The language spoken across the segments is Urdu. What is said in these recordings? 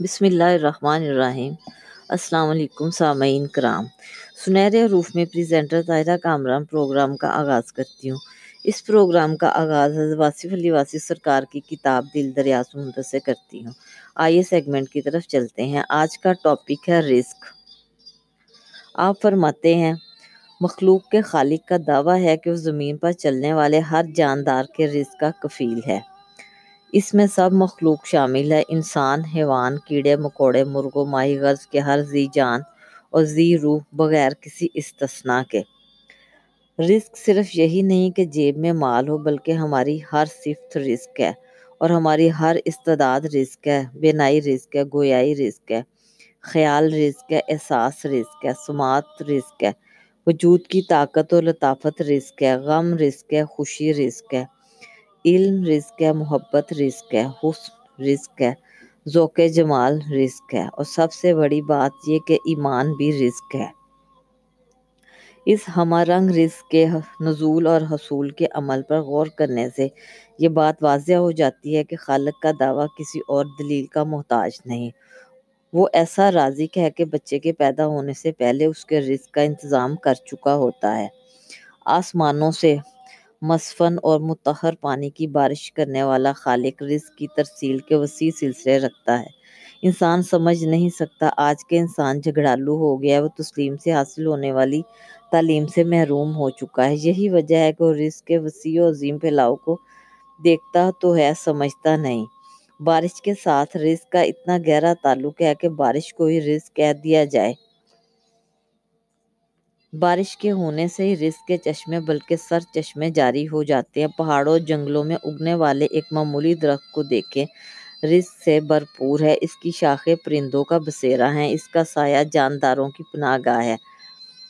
بسم اللہ الرحمن الرحیم۔ السلام علیکم سامعین کرام۔ سنہرے روف میں پریزنٹر طاہرہ کامران پروگرام کا آغاز کرتی ہوں۔ اس پروگرام کا آغاز حضرت واصف علی واصف سرکار کی کتاب دل دریا سمندر سے کرتی ہوں۔ آئیے سیگمنٹ کی طرف چلتے ہیں۔ آج کا ٹاپک ہے رزق۔ آپ فرماتے ہیں، مخلوق کے خالق کا دعویٰ ہے کہ وہ زمین پر چلنے والے ہر جاندار کے رزق کا کفیل ہے۔ اس میں سب مخلوق شامل ہے، انسان، حیوان، کیڑے، مکوڑے، مرغوں، ماہی غرض کے ہر ذی جان اور ذی روح بغیر کسی استثناء کے۔ رزق صرف یہی نہیں کہ جیب میں مال ہو، بلکہ ہماری ہر صفت رزق ہے اور ہماری ہر استعداد رزق ہے، بینائی رزق ہے، گویائی رزق ہے، خیال رزق ہے، احساس رزق ہے، سماعت رزق ہے۔ وجود کی طاقت اور لطافت رزق ہے، غم رزق ہے، خوشی رزق ہے۔ علم رزق ہے، محبت رزق ہے، حسن رزق ہے، ذوق جمال رزق ہے۔ اور سب سے بڑی بات یہ کہ ایمان بھی رزق ہے۔ اس ہمہ رنگ رزق کے نزول اور حصول کے عمل پر غور کرنے سے یہ بات واضح ہو جاتی ہے کہ خالق کا دعویٰ کسی اور دلیل کا محتاج نہیں۔ وہ ایسا رازق ہے کہ بچے کے پیدا ہونے سے پہلے اس کے رزق کا انتظام کر چکا ہوتا ہے۔ آسمانوں سے مصفن اور متحر پانی کی بارش کرنے والا خالق رزق کی ترسیل کے وسیع سلسلے رکھتا ہے۔ انسان سمجھ نہیں سکتا آج کے انسان جھگڑالو ہو گیا ہے، وہ تسلیم سے حاصل ہونے والی تعلیم سے محروم ہو چکا ہے۔ یہی وجہ ہے کہ وہ رزق کے وسیع و عظیم پھیلاؤ کو دیکھتا تو ہے، سمجھتا نہیں۔ بارش کے ساتھ رزق کا اتنا گہرا تعلق ہے کہ بارش کو ہی رزق کہہ دیا جائے۔ بارش کے ہونے سے ہی رزق کے چشمے بلکہ سر چشمے جاری ہو جاتے ہیں۔ پہاڑوں، جنگلوں میں اگنے والے ایک معمولی درخت کو دیکھیں۔ رزق سے بھرپور ہے۔ اس کی شاخیں پرندوں کا بسیرا ہیں۔ اس کا سایہ جانداروں کی پناہ گاہ ہے۔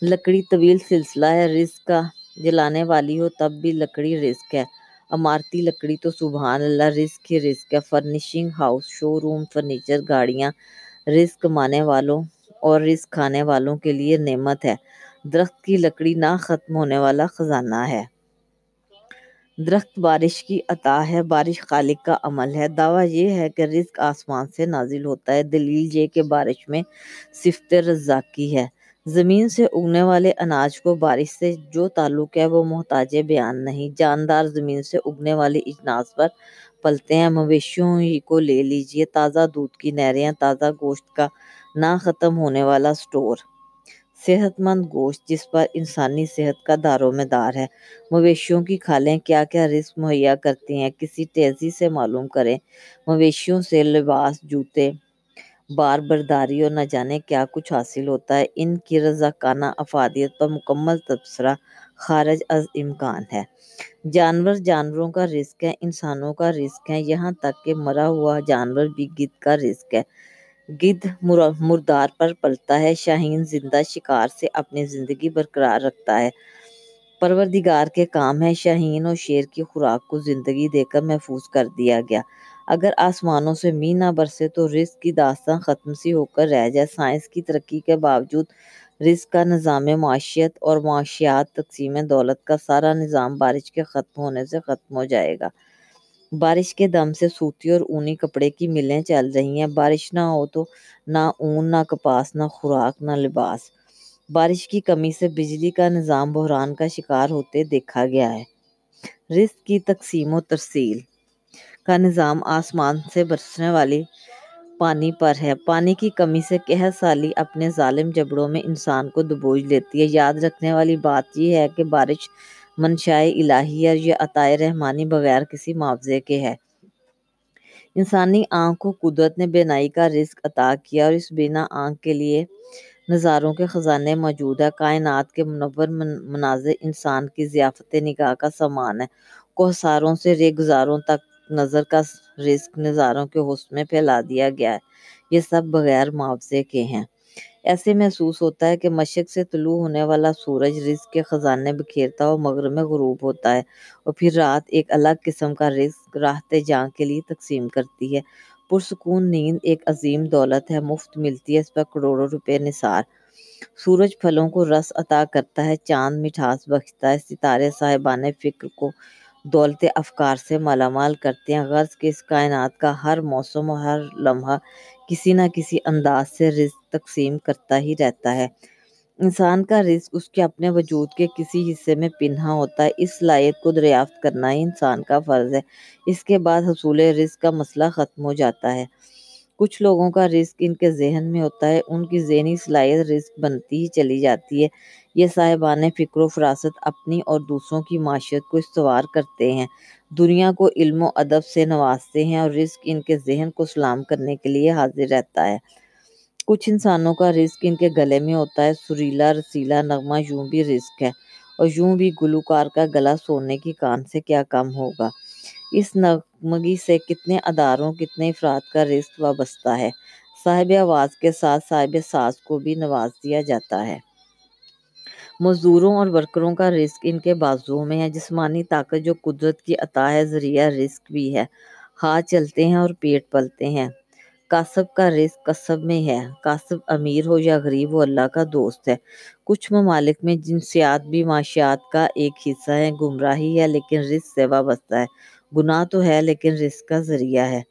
لکڑی طویل سلسلہ ہے۔ رزق کا جلانے والی ہو تب بھی لکڑی رزق ہے۔ عمارتی لکڑی تو سبحان اللہ، رزق ہی رزق ہے۔ فرنیشنگ ہاؤس، شو روم، فرنیچر، گاڑیاں رزق کمانے والوں اور رزق کھانے والوں کے لیے نعمت ہے۔ درخت کی لکڑی نہ ختم ہونے والا خزانہ ہے۔ درخت بارش کی عطا ہے، بارش خالق کا عمل ہے۔ دعویٰ یہ ہے کہ رزق آسمان سے نازل ہوتا ہے۔ دلیل یہ کہ بارش میں صفت رزاقی ہے۔ زمین سے اگنے والے اناج کو بارش سے جو تعلق ہے وہ محتاج بیان نہیں۔ جاندار زمین سے اگنے والی اجناس پر پلتے ہیں۔ مویشیوں ہی کو لے لیجیے۔ تازہ دودھ کی نہریں، تازہ گوشت کا نہ ختم ہونے والا سٹور۔ صحت مند گوشت، جس پر انسانی صحت کا دار و مدار ہے۔ مویشیوں کی کھالیں کیا کیا رزق مہیا کرتی ہیں؟ کسی تیزی سے معلوم کریں۔ مویشیوں سے لباس، جوتے، بار برداری اور نہ جانے کیا کچھ حاصل ہوتا ہے۔ ان کی رضاکانہ افادیت پر مکمل تبصرہ خارج از امکان ہے۔ جانور جانوروں کا رزق ہے، انسانوں کا رزق ہے۔ یہاں تک کہ مرا ہوا جانور بھی گدھ کا رزق ہے۔ گدھ مردار پر پلتا ہے، شاہین زندہ شکار سے اپنی زندگی برقرار رکھتا ہے۔ پروردگار کے کام ہے شاہین اور شیر کی خوراک کو زندگی دے کر محفوظ کر دیا گیا۔ اگر آسمانوں سے می نہ برسے تو رزق کی داستان ختم سی ہو کر رہ جائے۔ سائنس کی ترقی کے باوجود رزق کا نظام معاشیت اور معاشیات تقسیم دولت کا سارا نظام بارش کے ختم ہونے سے ختم ہو جائے گا۔ بارش کے دم سے سوتی اور اونی کپڑے کی ملیں چل رہی ہیں۔ بارش نہ ہو تو نہ اون، نہ کپاس، نہ خوراک، نہ لباس۔ بارش کی کمی سے بجلی کا نظام بحران کا شکار ہوتے دیکھا گیا ہے۔ رزق کی تقسیم و ترسیل کا نظام آسمان سے برسنے والی پانی پر ہے۔ پانی کی کمی سے قحط سالی اپنے ظالم جبڑوں میں انسان کو دبوچ لیتی ہے۔ یاد رکھنے والی بات یہ ہے کہ بارش منشائے الہی ہے یہ عطائے رحمانی بغیر کسی معاوضے کے ہے۔ انسانی آنکھ کو قدرت نے بینائی کا رزق عطا کیا اور اس بینا آنکھ کے لیے نظاروں کے خزانے موجود ہے کائنات کے منور مناظر انسان کی ضیافت نگاہ کا سامان ہے۔ کوہساروں سے ریگزاروں تک نظر کا رزق نظاروں کے حسن میں پھیلا دیا گیا ہے۔ یہ سب بغیر معاوضے کے ہیں۔ ایسے محسوس ہوتا ہے کہ مشرق سے طلوع ہونے والا سورج رزق کے خزانے بکھیرتا اور مغرب میں غروب ہوتا ہے اور پھر رات ایک الگ قسم کا رزق راحت جاں کے لیے تقسیم کرتی ہے۔ پرسکون نیند ایک عظیم دولت ہے، مفت ملتی ہے، اس پر کروڑوں روپے نثار۔ سورج پھلوں کو رس عطا کرتا ہے، چاند مٹھاس بخشتا ہے، ستارے صاحبان فکر کو دولت افکار سے مالا مال کرتے ہیں۔ غرض کہ اس کائنات کا ہر موسم اور ہر لمحہ کسی نہ کسی انداز سے رزق تقسیم کرتا ہی رہتا ہے۔ انسان کا رزق اس کے اپنے وجود کے کسی حصے میں پنہا ہوتا ہے، اس صلاحیت کو دریافت کرنا ہی انسان کا فرض ہے۔ اس کے بعد حصول رزق کا مسئلہ ختم ہو جاتا ہے۔ کچھ لوگوں کا رزق ان کے ذہن میں ہوتا ہے، ان کی ذہنی صلاحیت رزق بنتی ہی چلی جاتی ہے۔ یہ صاحبان فکر و فراست اپنی اور دوسروں کی معیشت کو استوار کرتے ہیں۔ دنیا کو علم و ادب سے نوازتے ہیں اور رزق ان کے ذہن کو سلام کرنے کے لیے حاضر رہتا ہے۔ کچھ انسانوں کا رزق ان کے گلے میں ہوتا ہے۔ سریلا، رسیلا، نغمہ یوں بھی رزق ہے اور یوں بھی گلوکار کا گلا سونے کی کان سے کیا کم ہوگا۔ اس نغمگی سے کتنے اداروں، کتنے افراد کا رزق وابستہ ہے۔ صاحب آواز کے ساتھ صاحب ساز کو بھی نواز دیا جاتا ہے۔ مزدوروں اور ورکروں کا رزق ان کے بازوؤں میں ہے۔ جسمانی طاقت جو قدرت کی عطا ہے، ذریعہ رزق بھی ہے۔ ہاتھ چلتے ہیں اور پیٹ پلتے ہیں۔ کاسب کا رزق کسب میں ہے۔ کاسب امیر ہو یا غریب ہو اللہ کا دوست ہے۔ کچھ ممالک میں جنسیات بھی معاشیات کا ایک حصہ ہے گمراہی ہے، لیکن رزق سے وابستہ ہے۔ گناہ تو ہے، لیکن رزق کا ذریعہ ہے۔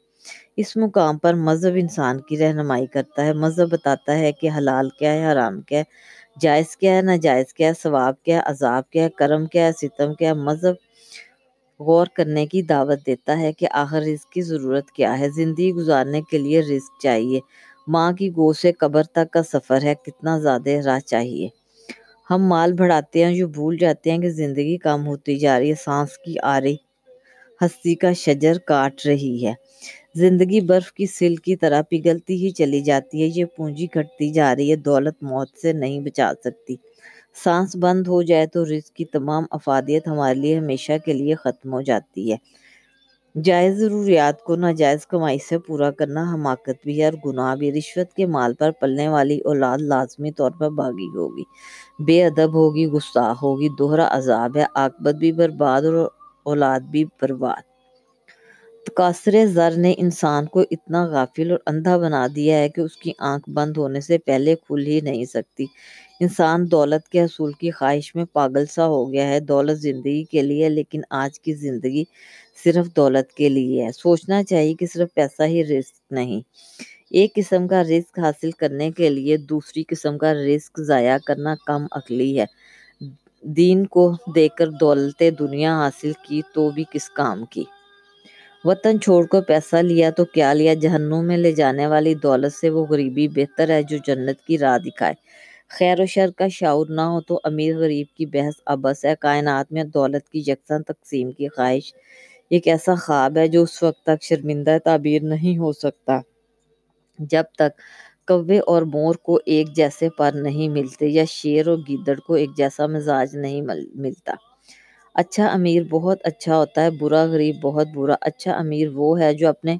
اس مقام پر مذہب انسان کی رہنمائی کرتا ہے۔ مذہب بتاتا ہے کہ حلال کیا ہے، حرام کیا ہے۔ جائز کیا ہے، ناجائز کیا ہے، ثواب کیا ہے، عذاب کیا ہے، کرم کیا ہے، ستم کیا ہے، مذہب غور کرنے کی دعوت دیتا ہے کہ آخر رزق کی ضرورت کیا ہے۔ زندگی گزارنے کے لیے رزق چاہیے۔ ماں کی گود سے قبر تک کا سفر ہے، کتنا زیادہ راہ چاہیے۔ ہم مال بڑھاتے ہیں جو بھول جاتے ہیں کہ زندگی کم ہوتی جا رہی ہے، سانس کی آ رہی ہستی کا شجر کاٹ رہی ہے۔ زندگی برف کی سل کی طرح پگھلتی ہی چلی جاتی ہے، یہ پونجی گھٹتی جا رہی ہے، دولت موت سے نہیں بچا سکتی۔ سانس بند ہو جائے تو رزق کی تمام افادیت ہمارے لیے ہمیشہ کے لیے ختم ہو جاتی ہے۔ جائز ضروریات کو ناجائز کمائی سے پورا کرنا حماقت بھی ہے اور گناہ بھی۔ رشوت کے مال پر پلنے والی اولاد لازمی طور پر باغی ہوگی۔ بے ادب ہوگی، گستاخ ہوگی، دوہرا عذاب ہے۔ عاقبت بھی برباد اور اولاد بھی برباد۔ تقاصر زر نے انسان کو اتنا غافل اور اندھا بنا دیا ہے کہ اس کی آنکھ بند ہونے سے پہلے کھل ہی نہیں سکتی۔ انسان دولت کے حصول کی خواہش میں پاگل سا ہو گیا ہے۔ دولت زندگی کے لیے لیکن آج کی زندگی صرف دولت کے لیے ہے۔ سوچنا چاہیے کہ صرف پیسہ ہی رزق نہیں۔ ایک قسم کا رزق حاصل کرنے کے لیے دوسری قسم کا رزق ضائع کرنا کم عقلی ہے۔ دین کو دے کر دولت دنیا حاصل کی تو بھی کس کام کی؟ وطن چھوڑ کر پیسہ لیا تو کیا لیا؟ جہنم میں لے جانے والی دولت سے وہ غریبی بہتر ہے جو جنت کی راہ دکھائے۔ خیر و شر کا شعور نہ ہو تو امیر غریب کی بحث ابس ہے۔ کائنات میں دولت کی یکساں تقسیم کی خواہش ایک ایسا خواب ہے جو اس وقت تک شرمندہ تعبیر نہیں ہو سکتا۔ جب تک کوے اور مور کو ایک جیسے پر نہیں ملتے یا شیر اور گیدڑ کو ایک جیسا مزاج نہیں ملتا۔ اچھا امیر بہت اچھا ہوتا ہے، برا غریب بہت برا۔ اچھا امیر وہ ہے جو اپنے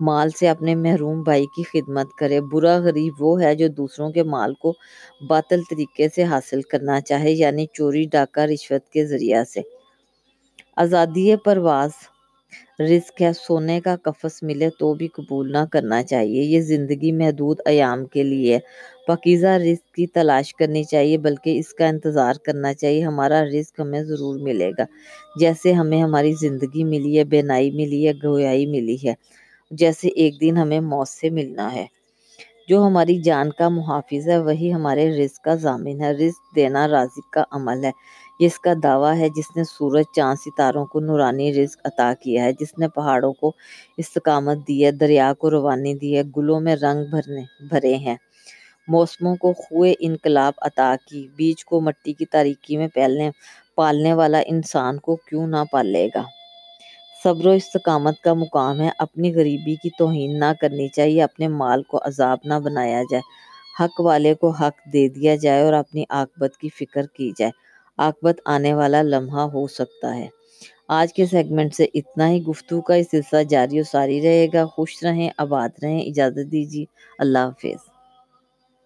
مال سے اپنے محروم بھائی کی خدمت کرے۔ برا غریب وہ ہے جو دوسروں کے مال کو باطل طریقے سے حاصل کرنا چاہے یعنی چوری، ڈاکہ، رشوت کے ذریعہ سے۔ آزادی پرواز۔ رزق ہے، سونے کا قفس ملے تو بھی قبول نہ کرنا چاہیے۔ یہ زندگی محدود ایام کے لیے پاکیزہ رزق کی تلاش کرنی چاہیے، بلکہ اس کا انتظار کرنا چاہیے۔ ہمارا رزق ہمیں ضرور ملے گا۔ جیسے ہمیں ہماری زندگی ملی ہے، بینائی ملی ہے، گویائی ملی ہے، جیسے ایک دن ہمیں موت سے ملنا ہے۔ جو ہماری جان کا محافظ ہے، وہی ہمارے رزق کا ضامن ہے۔ رزق دینا رازق کا عمل ہے۔ اس کا دعویٰ ہے جس نے سورج چاند ستاروں کو نورانی رزق عطا کیا ہے، جس نے پہاڑوں کو استقامت دی ہے، دریا کو روانی دی ہے، گلوں میں رنگ بھرنے، بھرے ہیں۔ موسموں کو خوئے انقلاب عطا کی، بیج کو مٹی کی تاریکی میں پھیلنے، پالنے والا انسان کو کیوں نہ پالے گا؟ صبر و استقامت کا مقام ہے۔ اپنی غریبی کی توہین نہ کرنی چاہیے، اپنے مال کو عذاب نہ بنایا جائے۔ حق والے کو حق دے دیا جائے اور اپنی عاقبت کی فکر کی جائے۔ عاقبت آنے والا لمحہ ہو سکتا ہے۔ آج کے سیگمنٹ سے اتنا ہی گفتگو کا سلسلہ جاری و ساری رہے گا۔ خوش رہیں، آباد رہیں، اجازت دیجیے۔ اللہ حافظ۔